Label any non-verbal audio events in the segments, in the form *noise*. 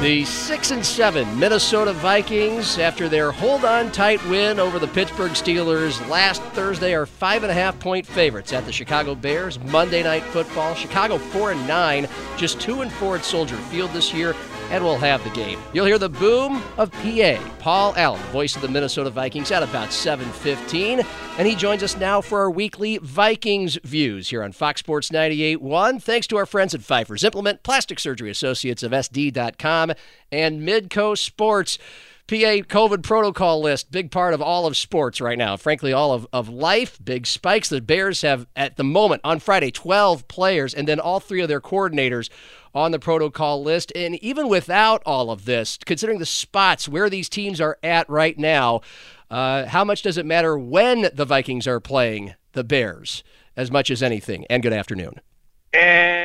The six and seven Minnesota Vikings, after their hold on tight win over the Pittsburgh Steelers last Thursday, are five and a half point favorites at the Chicago Bears. Monday Night Football. Chicago four and nine, just two and four at Soldier Field this year and we'll have the game. You'll hear the boom of PA, Paul Allen, voice of the Minnesota Vikings, at about 7:15, and he joins us now for our weekly Vikings views here on Fox Sports 98.1. Thanks to our friends at Pfeiffer's Implement, Plastic Surgery Associates of SD.com, and Midco Sports. PA COVID protocol list, big part of all of sports right now. Frankly, all of, of life, big spikes. The Bears have, at the moment, on Friday, 12 players, and then all three of their coordinators on the protocol list. And even without all of this, considering the spots where these teams are at right now, uh, how much does it matter when the Vikings are playing the Bears as much as anything? And good afternoon. And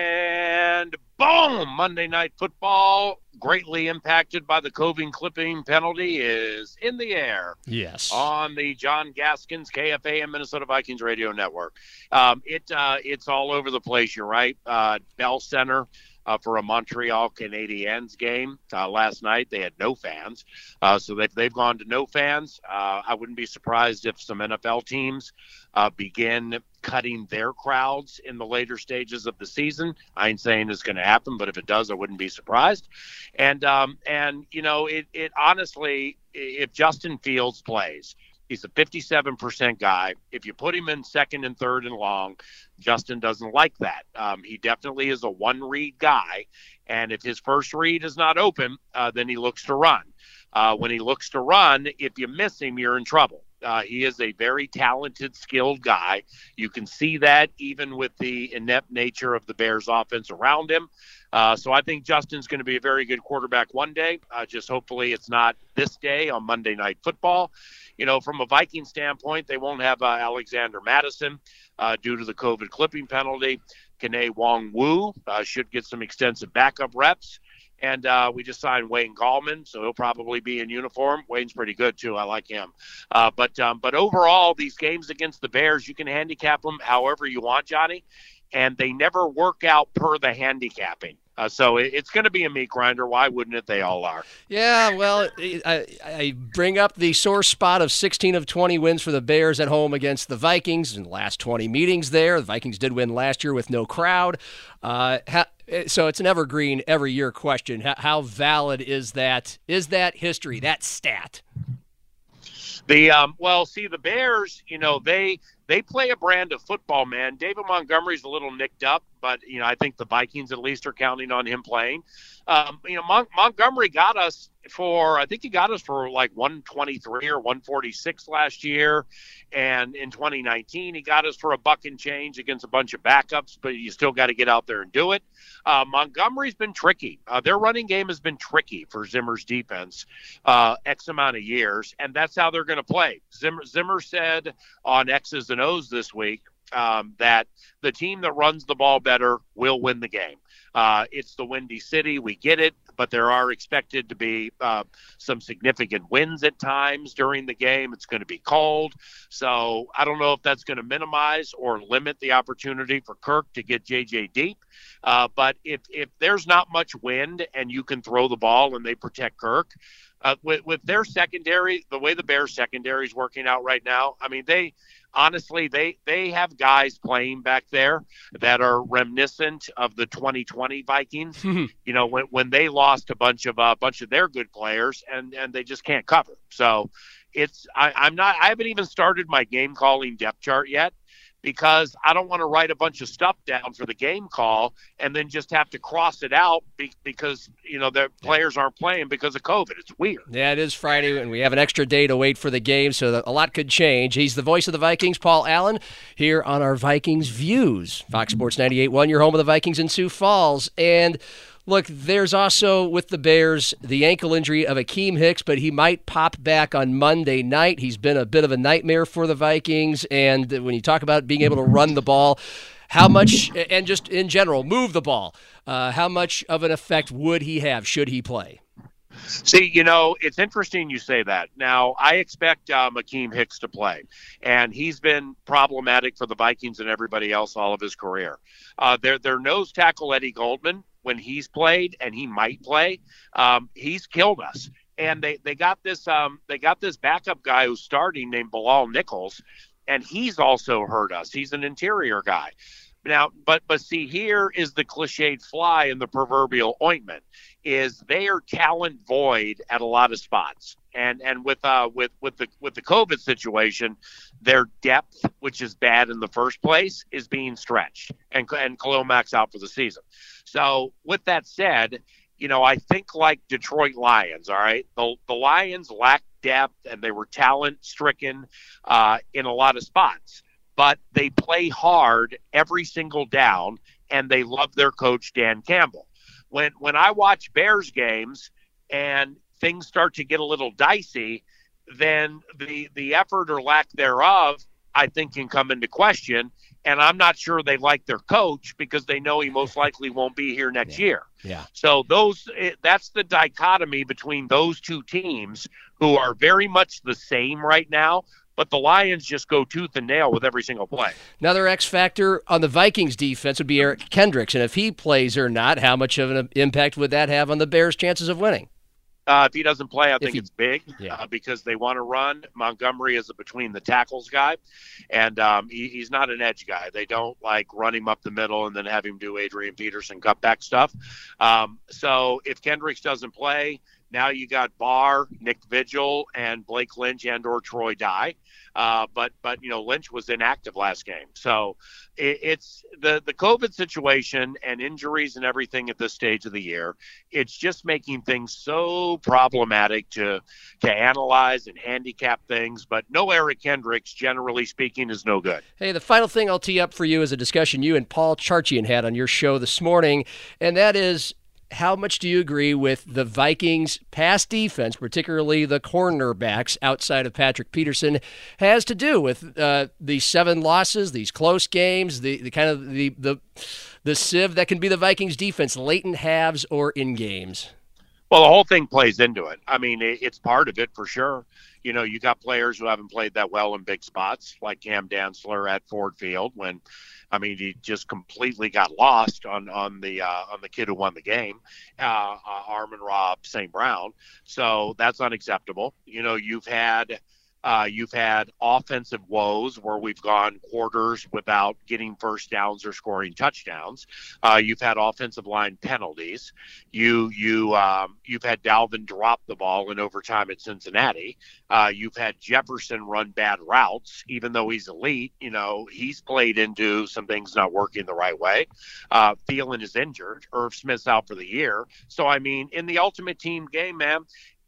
boom, Monday Night Football, greatly impacted by the COVID clipping penalty, is in the air. Yes. On the John Gaskins KFAN and Minnesota Vikings Radio Network. Um, it uh, It's all over the place, you're right. Uh, Bell Center uh, for a Montreal Canadiens game uh, last night. They had no fans, uh, so they've, they've gone to no fans. Uh, I wouldn't be surprised if some NFL teams uh, begin cutting their crowds in the later stages of the season. I ain't saying it's going to happen, but if it does, I wouldn't be surprised. And um, and you know, it, it honestly, if Justin Fields plays. He's a 57% guy. If you put him in second and third and long, Justin doesn't like that. Um, he definitely is a one read guy. And if his first read is not open, uh, then he looks to run. Uh, when he looks to run, if you miss him, you're in trouble. Uh, he is a very talented, skilled guy. You can see that even with the inept nature of the Bears' offense around him. Uh, so I think Justin's going to be a very good quarterback one day. Uh, just hopefully it's not this day on Monday Night Football. You know, from a Viking standpoint, they won't have uh, Alexander Mattison uh, due to the COVID clipping penalty. Kene Nwangwu uh, should get some extensive backup reps. And uh, we just signed Wayne Gallman, so he'll probably be in uniform. Wayne's pretty good too. I like him. Uh, but um, but overall, these games against the Bears, you can handicap them however you want, Johnny, and they never work out per the handicapping. Uh, so it, it's going to be a meat grinder. Why wouldn't it? They all are. Yeah, well, I, I, bring up the sore spot of 16 of 20 wins for the Bears at home against the Vikings in the last 20 meetings there. The Vikings did win last year with no crowd. Uh, ha- so it's an evergreen every year question. How, how valid is that? Is that history, that stat? The um, well, see the Bears. You know they they play a brand of football, man. David Montgomery's a little nicked up, but you know I think the Vikings at least are counting on him playing. Um, you know Mon- Montgomery got us for I think he got us for like 123 or 146 last year, and in 2019 he got us for a buck and change against a bunch of backups. But you still got to get out there and do it. Uh, Montgomery's been tricky. Uh, their running game has been tricky for Zimmer's defense uh, X amount of years, and that's how they're going to play. Zimmer, Zimmer said on X's and O's this week um, that the team that runs the ball better will win the game. Uh, it's the Windy City. We get it, but there are expected to be uh, some significant winds at times during the game. It's going to be cold. So I don't know if that's going to minimize or limit the opportunity for Kirk to get JJ deep. Uh, but if, if there's not much wind and you can throw the ball and they protect Kirk, uh, with, with their secondary, the way the Bears secondary is working out right now, I mean, they honestly, they they have guys playing back there that are reminiscent of the 2020 Vikings. *laughs* you know, when when they lost a bunch of a uh, bunch of their good players and and they just can't cover. So it's I, I'm not I haven't even started my game calling depth chart yet because I don't want to write a bunch of stuff down for the game call and then just have to cross it out be- because you know the players aren't playing because of COVID. It's weird. Yeah, it is Friday, and we have an extra day to wait for the game, so a lot could change. He's the voice of the Vikings, Paul Allen, here on our Vikings Views, Fox Sports 98.1, your home of the Vikings in Sioux Falls, and. Look, there's also with the Bears the ankle injury of Akiem Hicks, but he might pop back on Monday night. He's been a bit of a nightmare for the Vikings. And when you talk about being able to run the ball, how much, and just in general, move the ball, uh, how much of an effect would he have should he play? See, you know, it's interesting you say that. Now, I expect uh, Hicks to play, and he's been problematic for the Vikings and everybody else all of his career. Uh, their their nose tackle Eddie Goldman, when he's played, and he might play, um, he's killed us. And they, they got this um, they got this backup guy who's starting named Bilal Nichols, and he's also hurt us. He's an interior guy. Now, but but see, here is the cliched fly in the proverbial ointment: is they are talent void at a lot of spots, and and with uh with with the with the COVID situation, their depth, which is bad in the first place, is being stretched, and and Khalil Mack's out for the season. So, with that said, you know, I think like Detroit Lions. All right, the the Lions lack depth, and they were talent stricken uh, in a lot of spots but they play hard every single down and they love their coach Dan Campbell. When when I watch Bears games and things start to get a little dicey, then the the effort or lack thereof I think can come into question. And I'm not sure they like their coach because they know he most likely won't be here next yeah. year. Yeah. So those it, that's the dichotomy between those two teams who are very much the same right now, but the Lions just go tooth and nail with every single play. Another X factor on the Vikings defense would be Eric Kendricks, and if he plays or not, how much of an impact would that have on the Bears' chances of winning? Uh, if he doesn't play, I think he, it's big yeah. uh, because they want to run. Montgomery is a between the tackles guy, and um, he, he's not an edge guy. They don't like run him up the middle and then have him do Adrian Peterson cutback stuff. Um, so if Kendricks doesn't play, now you got Barr, Nick Vigil, and Blake Lynch and or Troy Dye. Uh, but but you know Lynch was inactive last game, so it, it's the the COVID situation and injuries and everything at this stage of the year. It's just making things so problematic to to analyze and handicap things. But no Eric Kendricks, generally speaking, is no good. Hey, the final thing I'll tee up for you is a discussion you and Paul Charchian had on your show this morning, and that is how much do you agree with the Vikings' pass defense, particularly the cornerbacks outside of Patrick Peterson, has to do with uh, these seven losses, these close games, the, the kind of the, the the sieve that can be the Vikings' defense late in halves or in games? Well, the whole thing plays into it. I mean, it's part of it for sure. You know, you got players who haven't played that well in big spots, like Cam Dantzler at Ford Field when I mean, he just completely got lost on on the uh, on the kid who won the game, uh, uh, Amon-Ra St. Brown. So that's unacceptable. You know, you've had uh, you've had offensive woes where we've gone quarters without getting first downs or scoring touchdowns. Uh, you've had offensive line penalties. You you um, you've had Dalvin drop the ball in overtime at Cincinnati. Uh, you've had Jefferson run bad routes, even though he's elite. You know he's played into some things not working the right way. Uh, Thielen is injured. Irv Smith's out for the year. So I mean, in the ultimate team game, man,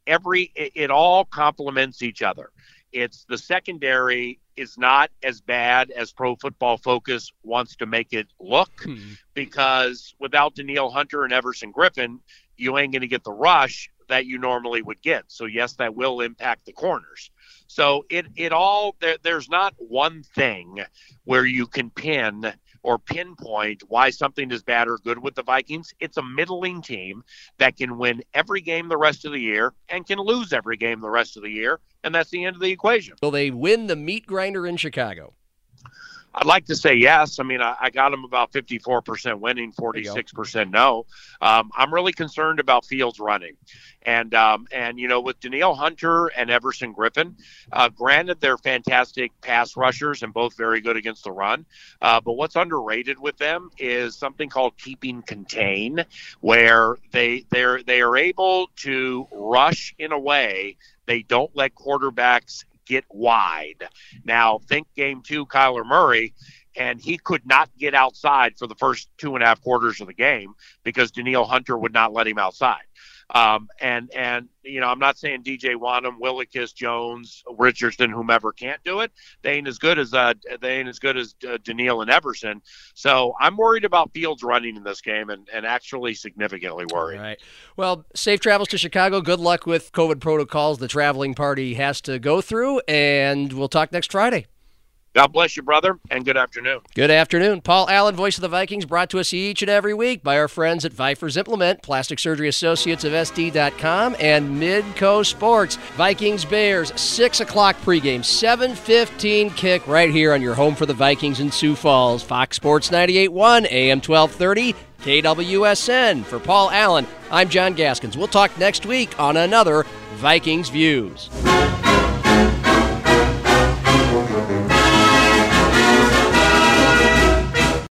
every it, it all complements each other. It's the secondary is not as bad as Pro Football Focus wants to make it look hmm. because without Danielle Hunter and Everson Griffen, you ain't going to get the rush that you normally would get. So yes, that will impact the corners. So it it all there, there's not one thing where you can pin or pinpoint why something is bad or good with the Vikings. It's a middling team that can win every game the rest of the year and can lose every game the rest of the year, and that's the end of the equation. Will they win the meat grinder in Chicago? I'd like to say yes. I mean, I, I got them about 54% winning, 46% no. Um, I'm really concerned about Fields running. And, um, and you know, with Danielle Hunter and Everson Griffen, uh, granted, they're fantastic pass rushers and both very good against the run. Uh, but what's underrated with them is something called keeping contain, where they, they're, they are able to rush in a way they don't let quarterbacks get wide. Now, think game two, Kyler Murray, and he could not get outside for the first two and a half quarters of the game because Danielle Hunter would not let him outside. Um, and and you know, I'm not saying DJ Wonnum, Willekes, Jones, Richardson, whomever can't do it. They ain't as good as uh, they ain't as good as uh, Danielle and Everson. So I'm worried about Fields running in this game, and, and actually significantly worried. All right. Well, safe travels to Chicago. Good luck with COVID protocols the traveling party has to go through, and we'll talk next Friday. God bless you, brother, and good afternoon. Good afternoon. Paul Allen, voice of the Vikings, brought to us each and every week by our friends at Vipers Implement, Plastic Surgery Associates of SD.com, and Midco Sports. Vikings Bears, 6 o'clock pregame, 7.15 kick right here on your home for the Vikings in Sioux Falls. Fox Sports 98.1, AM 1230, KWSN. For Paul Allen, I'm John Gaskins. We'll talk next week on another Vikings Views.